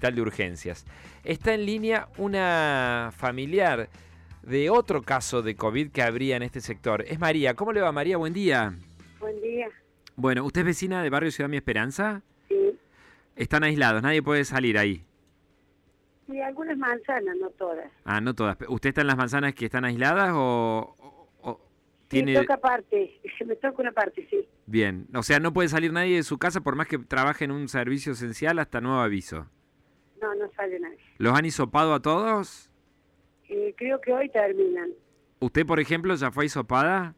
de urgencias. Está en línea una familiar de otro caso de COVID que habría en este sector. Es María. ¿Cómo le va, María? Buen día. Buen día. Bueno, ¿usted es vecina de barrio Ciudad Mi Esperanza? Sí. Están aislados, nadie puede salir ahí. Sí, algunas manzanas, no todas. Ah, no todas. ¿Usted está en las manzanas que están aisladas o, o- o tiene...? Me toca parte, me toca una parte, sí. Bien, o sea, no puede salir nadie de su casa por más que trabaje en un servicio esencial hasta nuevo aviso. Sale nadie. ¿Los han hisopado a todos? Eh, creo que hoy terminan. ¿Usted, por ejemplo, ya fue hisopada?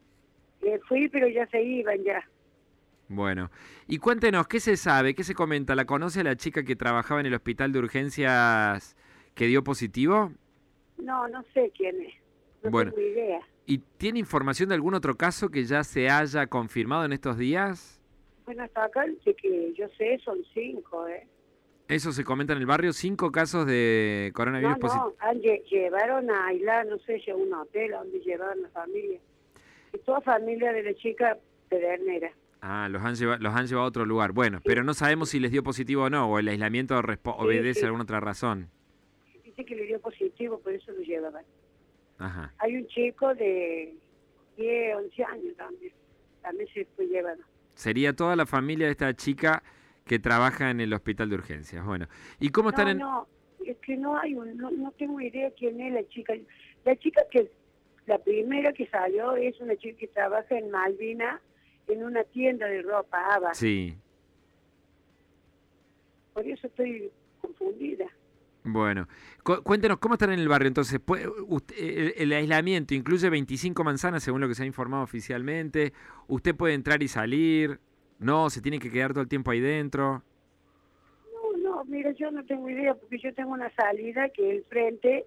Eh, fui, pero ya se iban ya. Bueno, y cuéntenos, ¿qué se sabe? ¿Qué se comenta? ¿La conoce a la chica que trabajaba en el hospital de urgencias que dio positivo? No, no sé quién es. No Bueno. tengo idea. ¿Y tiene información de algún otro caso que ya se haya confirmado en estos días? Bueno, hasta acá, que yo sé, son cinco, ¿eh? Eso se comenta en el barrio, cinco casos de No, coronavirus positivo. no, lle- llevaron a aislar, no sé a un hotel, a donde llevaron la familia. Y toda familia de la chica pedernera. Ah, los han, lleva- los han llevado a otro lugar. Bueno, pero no sabemos si les dio positivo o no, o el aislamiento Sí, obedece sí. a alguna otra razón. Dice que le dio positivo, por eso lo llevaban. Ajá. Hay un chico de 10, 11 años también. También se fue llevado. Sería toda la familia de esta chica que trabaja en el hospital de urgencias. Bueno, ¿y cómo están No, en...? no, es que no hay un, no, no tengo idea quién es la chica. La chica que, la primera que salió es una chica que trabaja en Malvina en una tienda de ropa, Ava. Sí, Por eso estoy confundida. bueno. Cu- cuéntenos, ¿cómo están en el barrio? Entonces, ¿puede- usted- el, el aislamiento incluye 25 manzanas, según lo que se ha informado oficialmente. ¿Usted puede entrar y salir? No, se tiene que quedar todo el tiempo ahí dentro. No, no, mira, yo no tengo idea porque yo tengo una salida que es el frente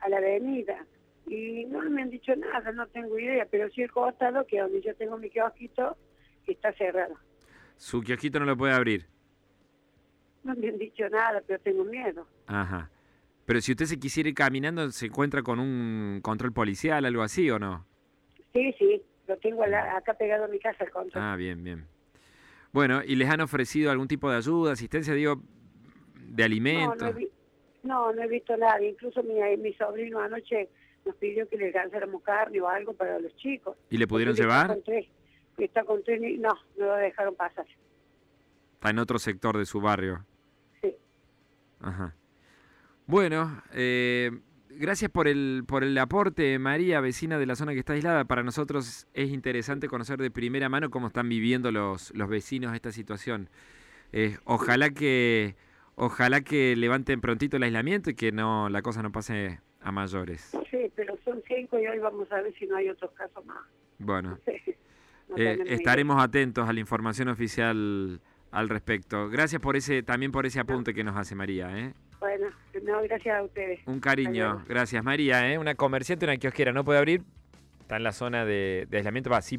a la avenida. Y no me han dicho nada, no tengo idea, pero sí el costado, que donde yo tengo mi kiosquito, está cerrado. Su kiosquito no lo puede abrir. No me han dicho nada, pero tengo miedo. Ajá. Pero si usted se quisiera ir caminando, ¿se encuentra con un control policial, algo así o no? Sí, sí, lo tengo acá pegado a mi casa el control. Ah, bien, bien. Bueno, ¿y les han ofrecido algún tipo de ayuda, asistencia, digo, de alimentos? no, he no, no he visto nada. Incluso mi, mi sobrino anoche nos pidió que le alcanzáramos carne o algo para los chicos. ¿Y le pudieron Porque está llevar? con tres- Está con tres ni- No, no lo dejaron pasar. Está en otro sector de su barrio. Sí. Ajá. Bueno, eh, gracias por el, por el aporte, María, vecina de la zona que está aislada. Para nosotros es interesante conocer de primera mano cómo están viviendo los, los vecinos esta situación. Eh, ojalá que ojalá que levanten prontito el aislamiento y que no la cosa no pase a mayores. Sí, pero son cinco y hoy vamos a ver si no hay otros casos más. Bueno, No eh, estaremos atentos a la información oficial al respecto. Gracias por ese también por ese apunte que nos hace María, ¿eh? Bueno, no, gracias a ustedes. Un cariño, gracias María, ¿eh? Una comerciante, una kiosquera, no puede abrir, está en la zona de, de aislamiento, va, sí